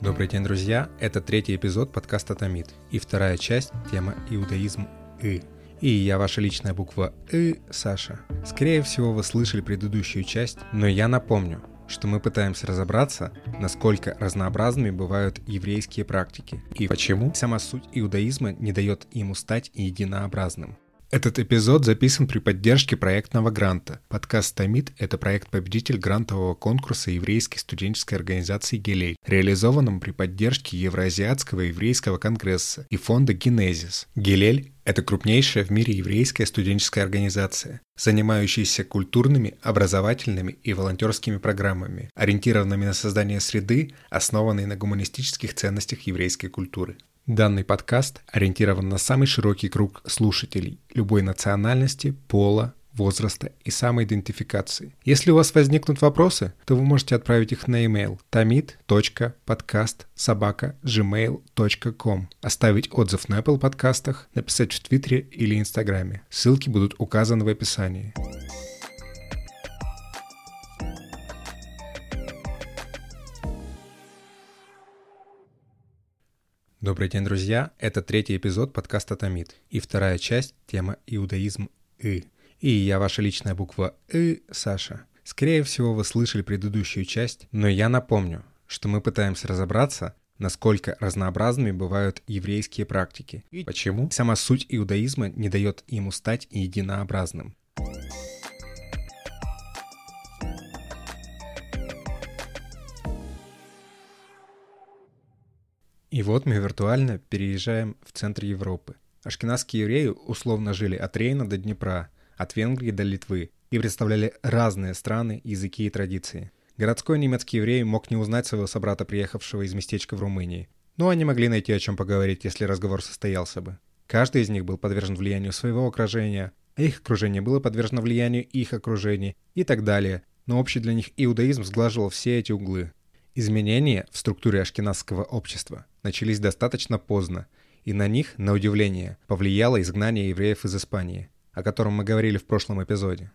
Добрый день, друзья! Это третий эпизод подкаста «Томит» и вторая часть – тема «Иудаизм И». И я ваша личная буква И, Саша. Скорее всего, вы слышали предыдущую часть, но я напомню, что мы пытаемся разобраться, насколько разнообразными бывают еврейские практики и почему сама суть иудаизма не дает ему стать единообразным. Этот эпизод записан при поддержке проектного гранта. Подкаст «Томит» — это проект-победитель грантового конкурса еврейской студенческой организации «Гелей», реализованном при поддержке Евроазиатского еврейского конгресса и фонда «Генезис». «Гелель» — это крупнейшая в мире еврейская студенческая организация, занимающаяся культурными, образовательными и волонтерскими программами, ориентированными на создание среды, основанной на гуманистических ценностях еврейской культуры. Данный подкаст ориентирован на самый широкий круг слушателей любой национальности, пола, возраста и самоидентификации. Если у вас возникнут вопросы, то вы можете отправить их на e-mail tamid.podcast.gmail.com оставить отзыв на Apple подкастах, написать в Твиттере или Инстаграме. Ссылки будут указаны в описании. Добрый день, друзья! Это третий эпизод подкаста «Томит» и вторая часть – тема «Иудаизм И». И я ваша личная буква И, Саша. Скорее всего, вы слышали предыдущую часть, но я напомню, что мы пытаемся разобраться, насколько разнообразными бывают еврейские практики и почему сама суть иудаизма не дает ему стать единообразным. И вот мы виртуально переезжаем в центр Европы. Ашкенадские евреи условно жили от Рейна до Днепра, от Венгрии до Литвы и представляли разные страны, языки и традиции. Городской немецкий еврей мог не узнать своего собрата, приехавшего из местечка в Румынии. Но они могли найти о чем поговорить, если разговор состоялся бы. Каждый из них был подвержен влиянию своего окружения, а их окружение было подвержено влиянию их окружения и так далее. Но общий для них иудаизм сглаживал все эти углы. Изменения в структуре ашкеназского общества начались достаточно поздно, и на них, на удивление, повлияло изгнание евреев из Испании, о котором мы говорили в прошлом эпизоде.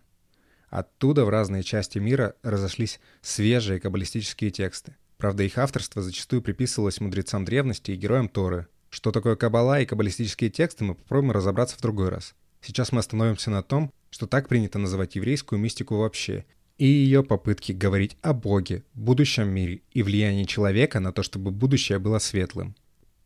Оттуда в разные части мира разошлись свежие каббалистические тексты. Правда, их авторство зачастую приписывалось мудрецам древности и героям Торы. Что такое каббала и каббалистические тексты, мы попробуем разобраться в другой раз. Сейчас мы остановимся на том, что так принято называть еврейскую мистику вообще, и ее попытки говорить о Боге, будущем мире и влиянии человека на то, чтобы будущее было светлым.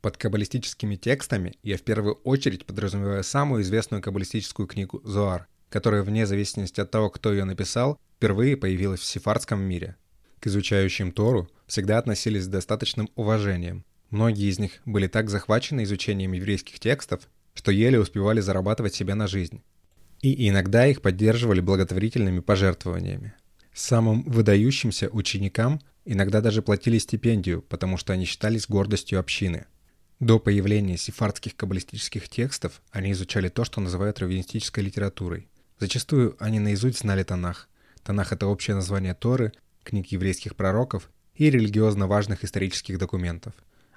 Под каббалистическими текстами я в первую очередь подразумеваю самую известную каббалистическую книгу «Зоар», которая, вне зависимости от того, кто ее написал, впервые появилась в сефардском мире. К изучающим Тору всегда относились с достаточным уважением. Многие из них были так захвачены изучением еврейских текстов, что еле успевали зарабатывать себе на жизнь. И иногда их поддерживали благотворительными пожертвованиями. Самым выдающимся ученикам иногда даже платили стипендию, потому что они считались гордостью общины. До появления сефардских каббалистических текстов они изучали то, что называют раввинистической литературой. Зачастую они наизусть знали Танах. Танах — это общее название Торы, книг еврейских пророков и религиозно важных исторических документов.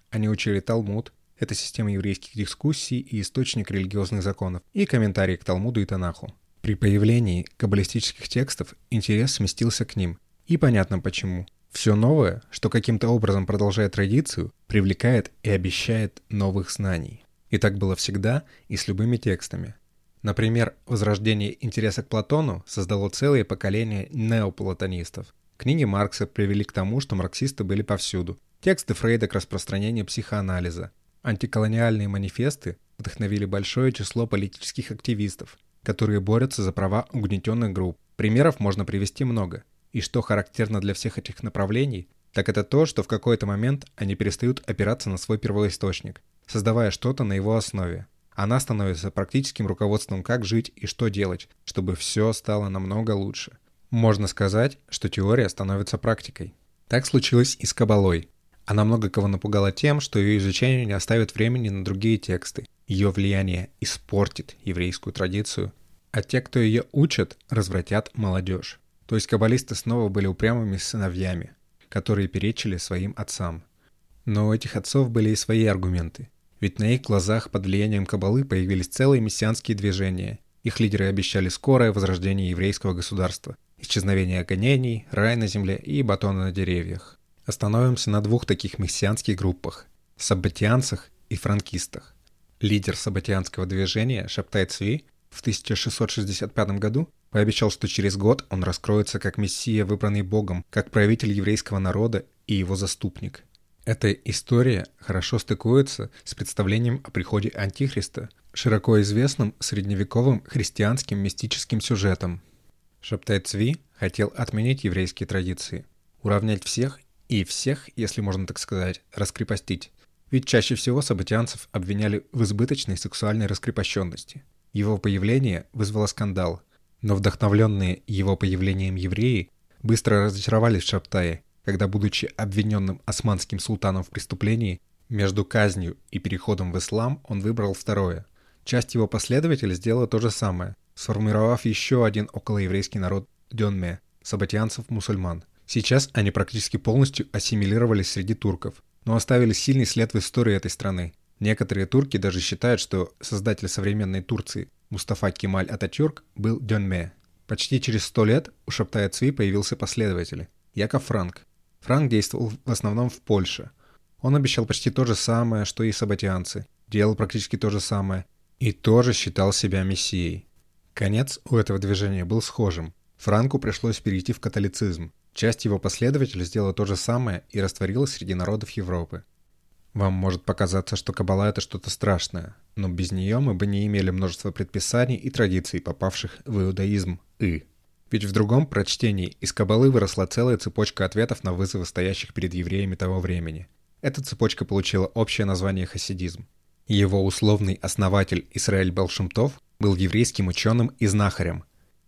Они учили Талмуд, это система еврейских дискуссий и источник религиозных законов, и комментарии к Талмуду и Танаху. При появлении каббалистических текстов интерес сместился к ним. И понятно почему. Все новое, что каким-то образом продолжает традицию, привлекает и обещает новых знаний. И так было всегда и с любыми текстами. Например, возрождение интереса к Платону создало целое поколение неоплатонистов. Книги Маркса привели к тому, что марксисты были повсюду. Тексты Фрейда к распространению психоанализа. Антиколониальные манифесты вдохновили большое число политических активистов, которые борются за права угнетенных групп. Примеров можно привести много. И что характерно для всех этих направлений, так это то, что в какой-то момент они перестают опираться на свой первоисточник, создавая что-то на его основе. Она становится практическим руководством, как жить и что делать, чтобы все стало намного лучше. Можно сказать, что теория становится практикой. Так случилось и с Кабалой. Она много кого напугала тем, что ее изучение не оставит времени на другие тексты, ее влияние испортит еврейскую традицию, а те, кто ее учат, развратят молодежь. То есть каббалисты снова были упрямыми сыновьями, которые перечили своим отцам. Но у этих отцов были и свои аргументы. Ведь на их глазах под влиянием каббалы появились целые мессианские движения. Их лидеры обещали скорое возрождение еврейского государства, исчезновение гонений, рай на земле и батона на деревьях. Остановимся на двух таких мессианских группах – саббатианцах и франкистах. Лидер саббатианского движения Шаптай Цви в 1665 году пообещал, что через год он раскроется как мессия, выбранный Богом, как правитель еврейского народа и его заступник. Эта история хорошо стыкуется с представлением о приходе Антихриста, широко известным средневековым христианским мистическим сюжетом. Шаптай Цви хотел отменить еврейские традиции, уравнять всех и всех, если можно так сказать, раскрепостить. Ведь чаще всего сабатианцев обвиняли в избыточной сексуальной раскрепощенности. Его появление вызвало скандал, но вдохновленные его появлением евреи быстро разочаровались в Шаптае, когда, будучи обвиненным османским султаном в преступлении, между казнью и переходом в ислам он выбрал второе. Часть его последователей сделала то же самое, сформировав еще один околоеврейский народ Дёнме – сабатианцев-мусульман. Сейчас они практически полностью ассимилировались среди турков, но оставили сильный след в истории этой страны. Некоторые турки даже считают, что создатель современной Турции Мустафа Кемаль Ататюрк был Дёнме. Почти через сто лет у Шаптая Цви появился последователь – Яков Франк. Франк действовал в основном в Польше. Он обещал почти то же самое, что и сабатианцы, делал практически то же самое и тоже считал себя мессией. Конец у этого движения был схожим. Франку пришлось перейти в католицизм. Часть его последователей сделала то же самое и растворилась среди народов Европы. Вам может показаться, что Каббала — это что-то страшное, но без нее мы бы не имели множества предписаний и традиций, попавших в иудаизм «и». Ведь в другом прочтении из Каббалы выросла целая цепочка ответов на вызовы стоящих перед евреями того времени. Эта цепочка получила общее название хасидизм. Его условный основатель Исраэль Балшемтов был еврейским ученым и знахарем,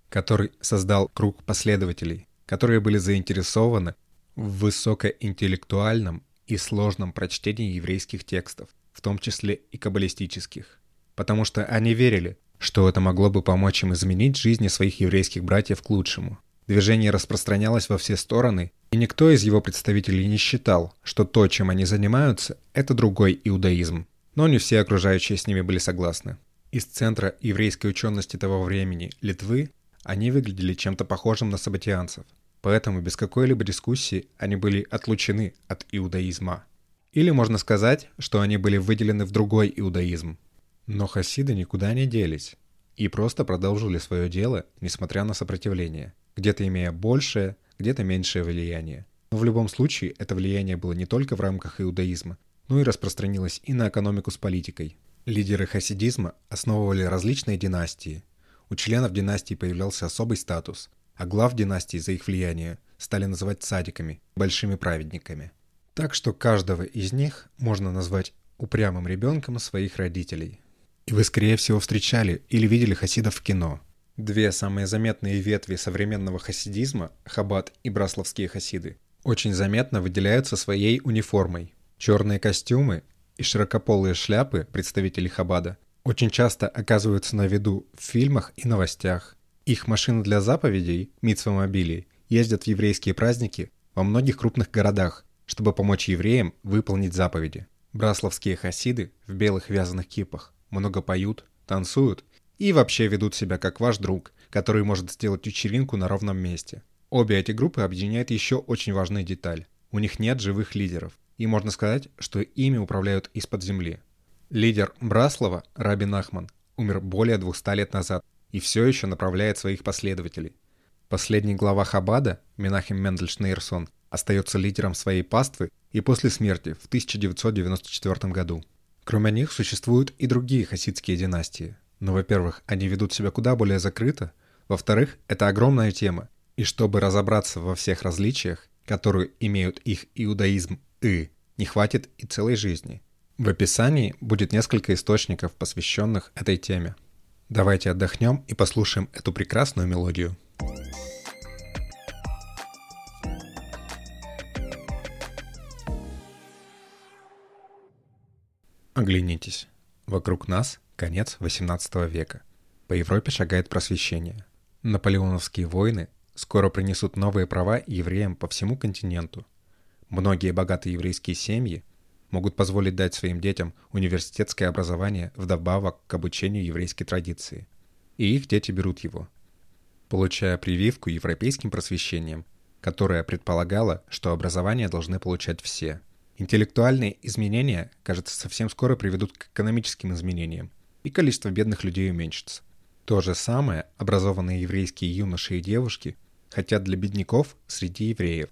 который создал круг последователей, которые были заинтересованы в высокоинтеллектуальном и сложном прочтении еврейских текстов, в том числе и каббалистических, потому что они верили, что это могло бы помочь им изменить жизни своих еврейских братьев к лучшему. Движение распространялось во все стороны, и никто из его представителей не считал, что то, чем они занимаются, это другой иудаизм. Но не все окружающие с ними были согласны. Из центра еврейской учености того времени, Литвы, они выглядели чем-то похожим на сабатианцев – Поэтому без какой-либо дискуссии они были отлучены от иудаизма. Или можно сказать, что они были выделены в другой иудаизм. Но хасиды никуда не делись и просто продолжили свое дело, несмотря на сопротивление, где-то имея большее, где-то меньшее влияние. Но в любом случае это влияние было не только в рамках иудаизма, но и распространилось и на экономику с политикой. Лидеры хасидизма основывали различные династии. У членов династии появлялся особый статус, а глав династии за их влияние стали называть цадиками, большими праведниками. Так что каждого из них можно назвать упрямым ребенком своих родителей. И вы, скорее всего, встречали или видели хасидов в кино. Две самые заметные ветви современного хасидизма, хаббат и брасловские хасиды, очень заметно выделяются своей униформой. Черные костюмы и широкополые шляпы представителей хаббада очень часто оказываются на виду в фильмах и новостях. Их машины для заповедей, митсвомобилей, ездят в еврейские праздники во многих крупных городах, чтобы помочь евреям выполнить заповеди. Брасловские хасиды в белых вязаных кипах много поют, танцуют и вообще ведут себя как ваш друг, который может сделать вечеринку на ровном месте. Обе эти группы объединяет еще очень важная деталь. У них нет живых лидеров, и можно сказать, что ими управляют из-под земли. Лидер Браслова, Раби Нахман, умер более 200 лет назад и все еще направляет своих последователей. Последний глава Хабада, Менахем Мендель Шнейрсон, остается лидером своей паствы и после смерти в 1994 году. Кроме них существуют и другие хасидские династии. Но, во-первых, они ведут себя куда более закрыто, во-вторых, это огромная тема, и чтобы разобраться во всех различиях, которые имеют их иудаизм и, не хватит и целой жизни. В описании будет несколько источников, посвященных этой теме. Давайте отдохнем и послушаем эту прекрасную мелодию. Оглянитесь. Вокруг нас конец 18 века. По Европе шагает просвещение. Наполеоновские войны скоро принесут новые права евреям по всему континенту. Многие богатые еврейские семьи могут позволить дать своим детям университетское образование вдобавок к обучению еврейской традиции. И их дети берут его. Получая прививку европейским просвещением, которая предполагала, что образование должны получать все. Интеллектуальные изменения, кажется, совсем скоро приведут к экономическим изменениям, и количество бедных людей уменьшится. То же самое образованные еврейские юноши и девушки хотят для бедняков среди евреев.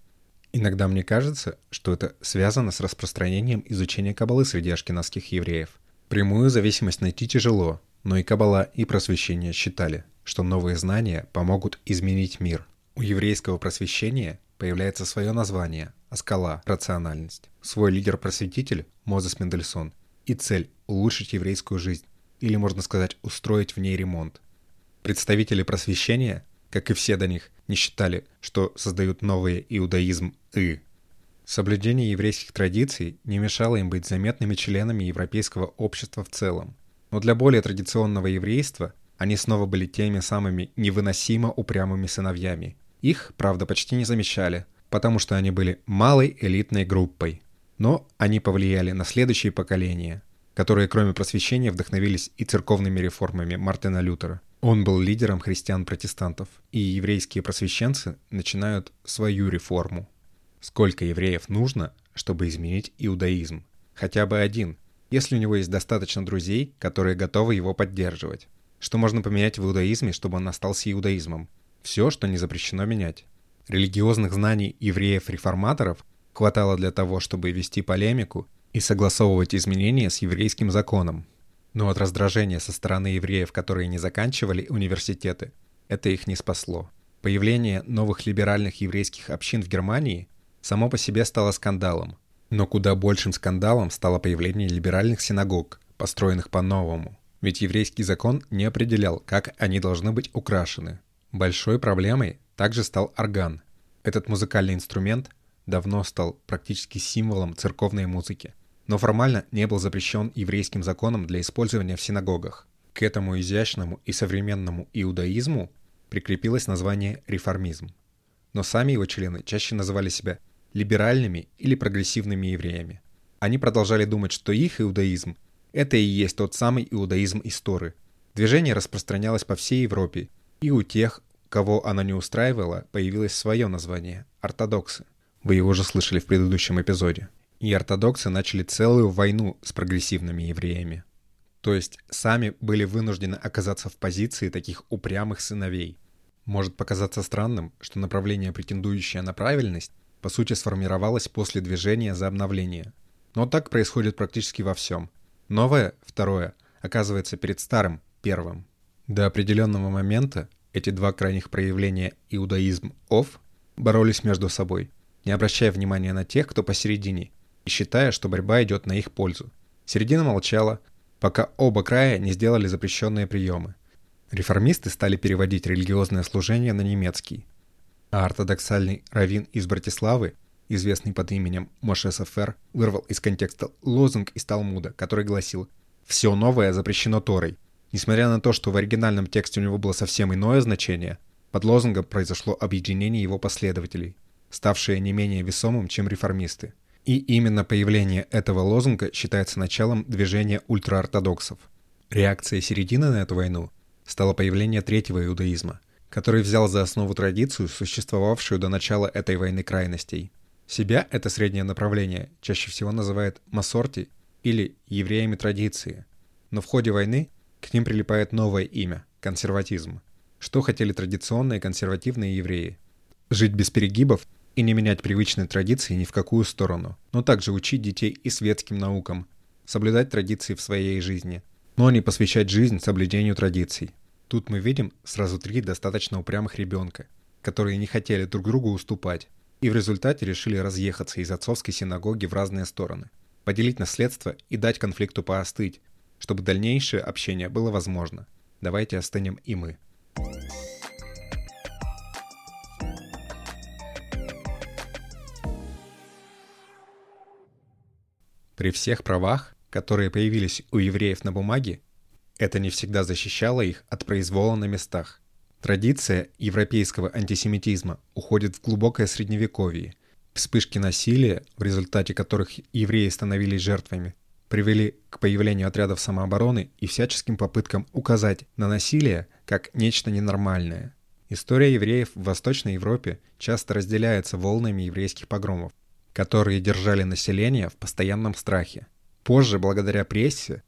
Иногда мне кажется, что это связано с распространением изучения кабалы среди ашкенадских евреев. Прямую зависимость найти тяжело, но и кабала, и просвещение считали, что новые знания помогут изменить мир. У еврейского просвещения появляется свое название – Аскала – рациональность. Свой лидер-просветитель – Мозес Мендельсон. И цель – улучшить еврейскую жизнь, или, можно сказать, устроить в ней ремонт. Представители просвещения, как и все до них, не считали, что создают новый иудаизм и. Соблюдение еврейских традиций не мешало им быть заметными членами европейского общества в целом. Но для более традиционного еврейства они снова были теми самыми невыносимо упрямыми сыновьями. Их, правда, почти не замечали, потому что они были малой элитной группой. Но они повлияли на следующие поколения, которые кроме просвещения вдохновились и церковными реформами Мартина Лютера. Он был лидером христиан-протестантов, и еврейские просвещенцы начинают свою реформу. Сколько евреев нужно, чтобы изменить иудаизм? Хотя бы один, если у него есть достаточно друзей, которые готовы его поддерживать. Что можно поменять в иудаизме, чтобы он остался иудаизмом? Все, что не запрещено менять. Религиозных знаний евреев-реформаторов хватало для того, чтобы вести полемику и согласовывать изменения с еврейским законом. Но от раздражения со стороны евреев, которые не заканчивали университеты, это их не спасло. Появление новых либеральных еврейских общин в Германии само по себе стало скандалом. Но куда большим скандалом стало появление либеральных синагог, построенных по-новому. Ведь еврейский закон не определял, как они должны быть украшены. Большой проблемой также стал орган. Этот музыкальный инструмент давно стал практически символом церковной музыки но формально не был запрещен еврейским законом для использования в синагогах. К этому изящному и современному иудаизму прикрепилось название реформизм. Но сами его члены чаще называли себя либеральными или прогрессивными евреями. Они продолжали думать, что их иудаизм – это и есть тот самый иудаизм истории. Движение распространялось по всей Европе, и у тех, кого оно не устраивало, появилось свое название – ортодоксы. Вы его уже слышали в предыдущем эпизоде и ортодоксы начали целую войну с прогрессивными евреями. То есть сами были вынуждены оказаться в позиции таких упрямых сыновей. Может показаться странным, что направление, претендующее на правильность, по сути сформировалось после движения за обновление. Но так происходит практически во всем. Новое, второе, оказывается перед старым, первым. До определенного момента эти два крайних проявления иудаизм-ов боролись между собой, не обращая внимания на тех, кто посередине – и считая, что борьба идет на их пользу. Середина молчала, пока оба края не сделали запрещенные приемы. Реформисты стали переводить религиозное служение на немецкий, а ортодоксальный раввин из Братиславы, известный под именем Моше Сафер, вырвал из контекста лозунг из Талмуда, который гласил «Все новое запрещено Торой». Несмотря на то, что в оригинальном тексте у него было совсем иное значение, под лозунгом произошло объединение его последователей, ставшее не менее весомым, чем реформисты – и именно появление этого лозунга считается началом движения ультраортодоксов. Реакцией середины на эту войну стало появление третьего иудаизма, который взял за основу традицию, существовавшую до начала этой войны крайностей. Себя это среднее направление чаще всего называет масорти или евреями традиции. Но в ходе войны к ним прилипает новое имя – консерватизм. Что хотели традиционные консервативные евреи? Жить без перегибов и не менять привычные традиции ни в какую сторону, но также учить детей и светским наукам, соблюдать традиции в своей жизни, но не посвящать жизнь соблюдению традиций. Тут мы видим сразу три достаточно упрямых ребенка, которые не хотели друг другу уступать, и в результате решили разъехаться из отцовской синагоги в разные стороны, поделить наследство и дать конфликту поостыть, чтобы дальнейшее общение было возможно. Давайте остынем и мы. При всех правах, которые появились у евреев на бумаге, это не всегда защищало их от произвола на местах. Традиция европейского антисемитизма уходит в глубокое средневековье. Вспышки насилия, в результате которых евреи становились жертвами, привели к появлению отрядов самообороны и всяческим попыткам указать на насилие как нечто ненормальное. История евреев в Восточной Европе часто разделяется волнами еврейских погромов, которые держали население в постоянном страхе. Позже, благодаря прессе,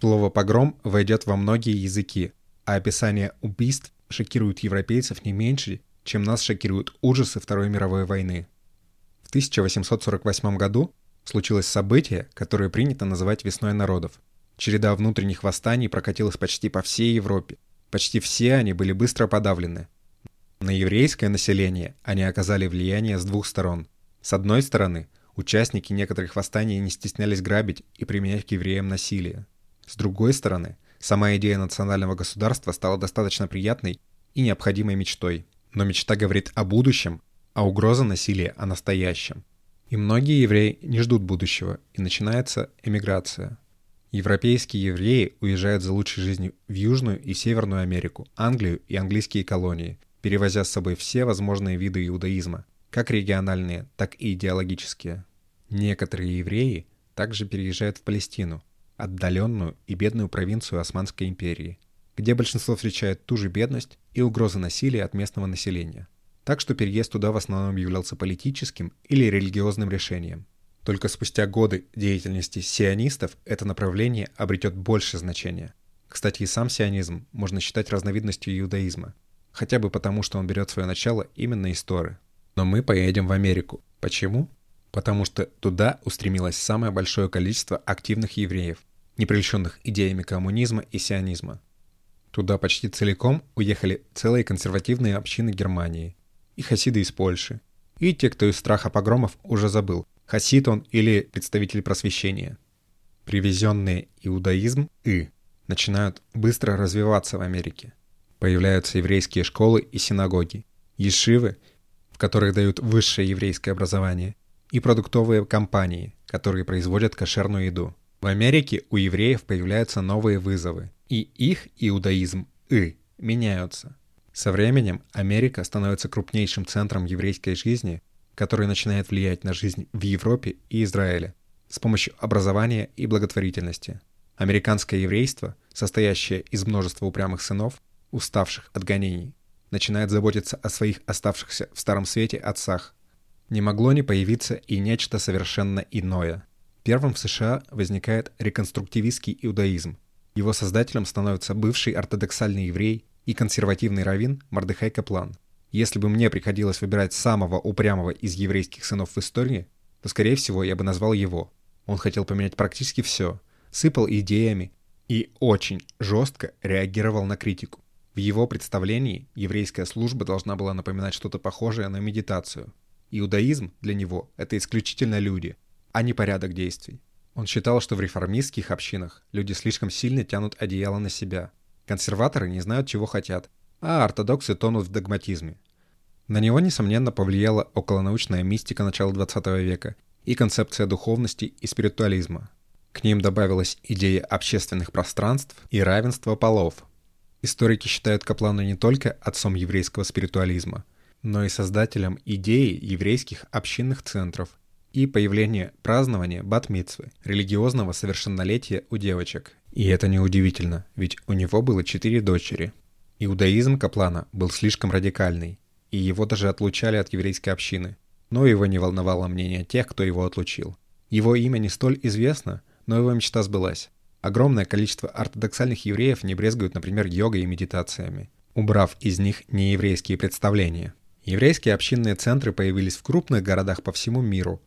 слово «погром» войдет во многие языки, а описание убийств шокирует европейцев не меньше, чем нас шокируют ужасы Второй мировой войны. В 1848 году случилось событие, которое принято называть «весной народов». Череда внутренних восстаний прокатилась почти по всей Европе. Почти все они были быстро подавлены. На еврейское население они оказали влияние с двух сторон. С одной стороны, участники некоторых восстаний не стеснялись грабить и применять к евреям насилие. С другой стороны, сама идея национального государства стала достаточно приятной и необходимой мечтой. Но мечта говорит о будущем, а угроза насилия о настоящем. И многие евреи не ждут будущего, и начинается эмиграция. Европейские евреи уезжают за лучшей жизнью в Южную и Северную Америку, Англию и английские колонии, перевозя с собой все возможные виды иудаизма, как региональные, так и идеологические. Некоторые евреи также переезжают в Палестину, отдаленную и бедную провинцию Османской империи, где большинство встречает ту же бедность и угрозы насилия от местного населения. Так что переезд туда в основном являлся политическим или религиозным решением. Только спустя годы деятельности сионистов это направление обретет больше значения. Кстати, и сам сионизм можно считать разновидностью иудаизма, хотя бы потому, что он берет свое начало именно из Торы. Но мы поедем в Америку. Почему? Потому что туда устремилось самое большое количество активных евреев, не прельщенных идеями коммунизма и сионизма. Туда почти целиком уехали целые консервативные общины Германии, и хасиды из Польши, и те, кто из страха погромов уже забыл, хасид он или представитель просвещения. Привезенные иудаизм и начинают быстро развиваться в Америке – Появляются еврейские школы и синагоги, ешивы, в которых дают высшее еврейское образование, и продуктовые компании, которые производят кошерную еду. В Америке у евреев появляются новые вызовы, и их иудаизм и меняются. Со временем Америка становится крупнейшим центром еврейской жизни, который начинает влиять на жизнь в Европе и Израиле с помощью образования и благотворительности. Американское еврейство, состоящее из множества упрямых сынов, уставших от гонений, начинает заботиться о своих оставшихся в Старом Свете отцах. Не могло не появиться и нечто совершенно иное. Первым в США возникает реконструктивистский иудаизм. Его создателем становится бывший ортодоксальный еврей и консервативный раввин Мардыхай Каплан. Если бы мне приходилось выбирать самого упрямого из еврейских сынов в истории, то, скорее всего, я бы назвал его. Он хотел поменять практически все, сыпал идеями и очень жестко реагировал на критику. В его представлении еврейская служба должна была напоминать что-то похожее на медитацию. Иудаизм для него — это исключительно люди, а не порядок действий. Он считал, что в реформистских общинах люди слишком сильно тянут одеяло на себя. Консерваторы не знают, чего хотят, а ортодоксы тонут в догматизме. На него, несомненно, повлияла околонаучная мистика начала 20 века и концепция духовности и спиритуализма. К ним добавилась идея общественных пространств и равенства полов, Историки считают Каплана не только отцом еврейского спиритуализма, но и создателем идеи еврейских общинных центров и появления празднования бат-мицвы, религиозного совершеннолетия у девочек. И это неудивительно, ведь у него было четыре дочери. Иудаизм Каплана был слишком радикальный, и его даже отлучали от еврейской общины. Но его не волновало мнение тех, кто его отлучил. Его имя не столь известно, но его мечта сбылась. Огромное количество ортодоксальных евреев не брезгуют, например, йогой и медитациями, убрав из них нееврейские представления. Еврейские общинные центры появились в крупных городах по всему миру,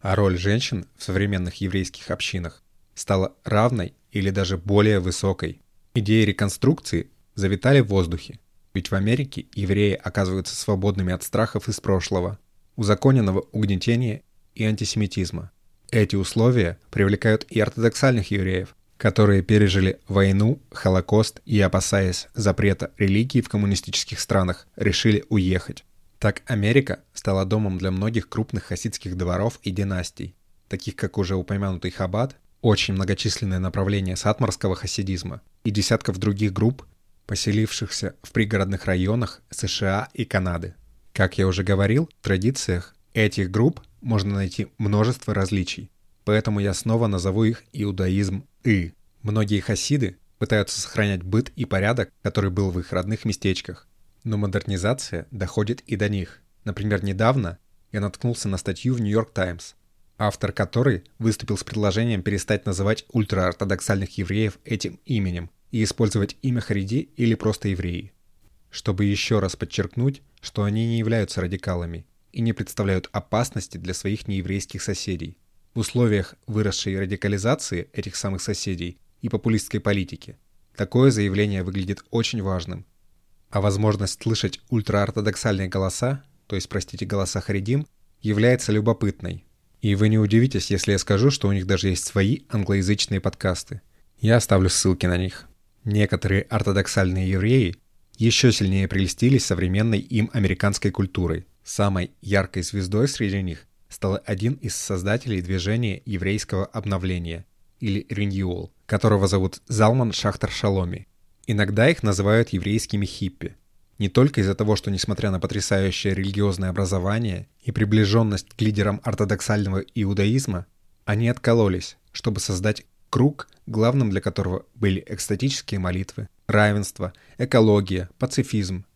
а роль женщин в современных еврейских общинах стала равной или даже более высокой. Идеи реконструкции завитали в воздухе, ведь в Америке евреи оказываются свободными от страхов из прошлого, узаконенного угнетения и антисемитизма. Эти условия привлекают и ортодоксальных евреев, которые пережили войну, Холокост и, опасаясь запрета религии в коммунистических странах, решили уехать. Так Америка стала домом для многих крупных хасидских дворов и династий, таких как уже упомянутый Хаббат, очень многочисленное направление сатмарского хасидизма и десятков других групп, поселившихся в пригородных районах США и Канады. Как я уже говорил, в традициях этих групп можно найти множество различий, поэтому я снова назову их иудаизм и. Многие хасиды пытаются сохранять быт и порядок, который был в их родных местечках. Но модернизация доходит и до них. Например, недавно я наткнулся на статью в Нью-Йорк Таймс, автор которой выступил с предложением перестать называть ультраортодоксальных евреев этим именем и использовать имя Хариди или просто евреи. Чтобы еще раз подчеркнуть, что они не являются радикалами и не представляют опасности для своих нееврейских соседей. В условиях выросшей радикализации этих самых соседей и популистской политики такое заявление выглядит очень важным. А возможность слышать ультраортодоксальные голоса, то есть, простите, голоса Харидим, является любопытной. И вы не удивитесь, если я скажу, что у них даже есть свои англоязычные подкасты. Я оставлю ссылки на них. Некоторые ортодоксальные евреи еще сильнее прелестились современной им американской культурой. Самой яркой звездой среди них стал один из создателей движения еврейского обновления, или Renewal, которого зовут Залман Шахтар Шаломи. Иногда их называют еврейскими хиппи. Не только из-за того, что несмотря на потрясающее религиозное образование и приближенность к лидерам ортодоксального иудаизма, они откололись, чтобы создать круг, главным для которого были экстатические молитвы, равенство, экология, пацифизм.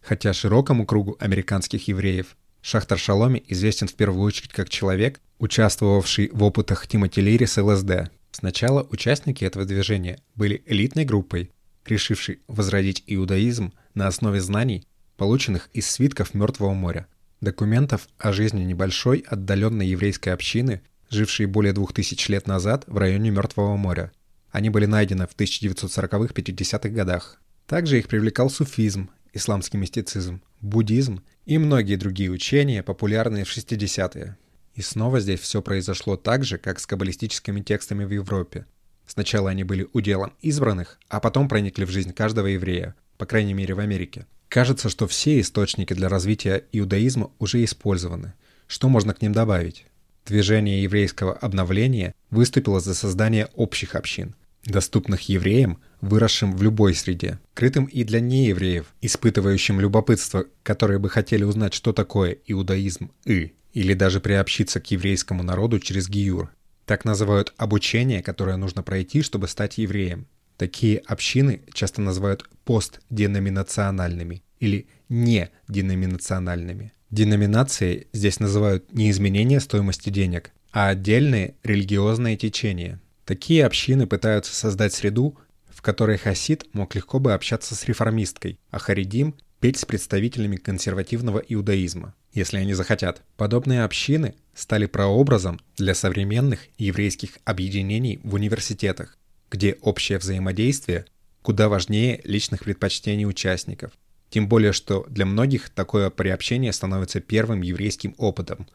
Хотя широкому кругу американских евреев Шахтар Шаломи известен в первую очередь как человек, участвовавший в опытах Тимоти Лири с ЛСД. Сначала участники этого движения были элитной группой, решившей возродить иудаизм на основе знаний, полученных из свитков Мертвого моря, документов о жизни небольшой отдаленной еврейской общины жившие более двух тысяч лет назад в районе Мертвого моря. Они были найдены в 1940-50-х годах. Также их привлекал суфизм, исламский мистицизм, буддизм и многие другие учения, популярные в 60-е. И снова здесь все произошло так же, как с каббалистическими текстами в Европе. Сначала они были уделом избранных, а потом проникли в жизнь каждого еврея, по крайней мере в Америке. Кажется, что все источники для развития иудаизма уже использованы. Что можно к ним добавить? Движение еврейского обновления выступило за создание общих общин, доступных евреям, выросшим в любой среде, крытым и для неевреев, испытывающим любопытство, которые бы хотели узнать, что такое иудаизм и, или даже приобщиться к еврейскому народу через гиюр. Так называют обучение, которое нужно пройти, чтобы стать евреем. Такие общины часто называют постденоминациональными или неденоминациональными. Деноминацией здесь называют не изменение стоимости денег, а отдельные религиозные течения. Такие общины пытаются создать среду, в которой хасид мог легко бы общаться с реформисткой, а харидим – петь с представителями консервативного иудаизма, если они захотят. Подобные общины стали прообразом для современных еврейских объединений в университетах, где общее взаимодействие куда важнее личных предпочтений участников – тем более, что для многих такое приобщение становится первым еврейским опытом,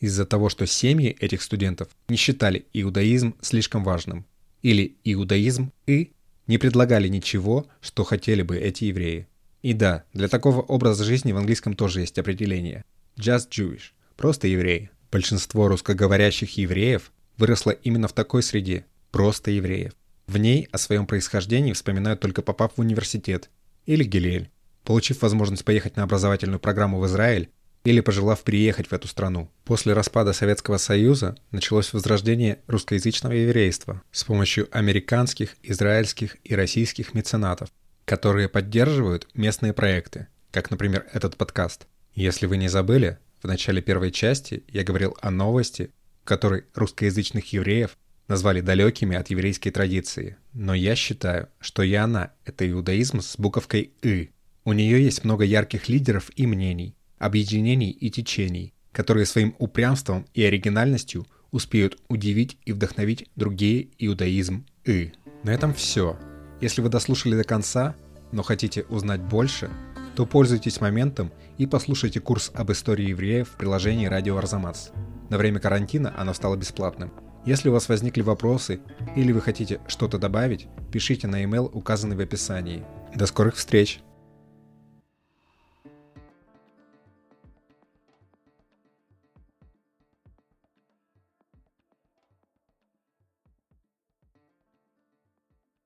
из-за того, что семьи этих студентов не считали иудаизм слишком важным, или иудаизм и не предлагали ничего, что хотели бы эти евреи. И да, для такого образа жизни в английском тоже есть определение. Just Jewish. Просто евреи. Большинство русскоговорящих евреев выросло именно в такой среде. Просто евреев. В ней о своем происхождении вспоминают только попав в университет или Гилель получив возможность поехать на образовательную программу в Израиль или пожелав приехать в эту страну. После распада Советского Союза началось возрождение русскоязычного еврейства с помощью американских, израильских и российских меценатов, которые поддерживают местные проекты, как, например, этот подкаст. Если вы не забыли, в начале первой части я говорил о новости, в которой русскоязычных евреев назвали далекими от еврейской традиции. Но я считаю, что и она — это иудаизм с буковкой «ы», у нее есть много ярких лидеров и мнений, объединений и течений, которые своим упрямством и оригинальностью успеют удивить и вдохновить другие иудаизм и. На этом все. Если вы дослушали до конца, но хотите узнать больше, то пользуйтесь моментом и послушайте курс об истории евреев в приложении «Радио Арзамас». На время карантина оно стало бесплатным. Если у вас возникли вопросы или вы хотите что-то добавить, пишите на email, указанный в описании. До скорых встреч!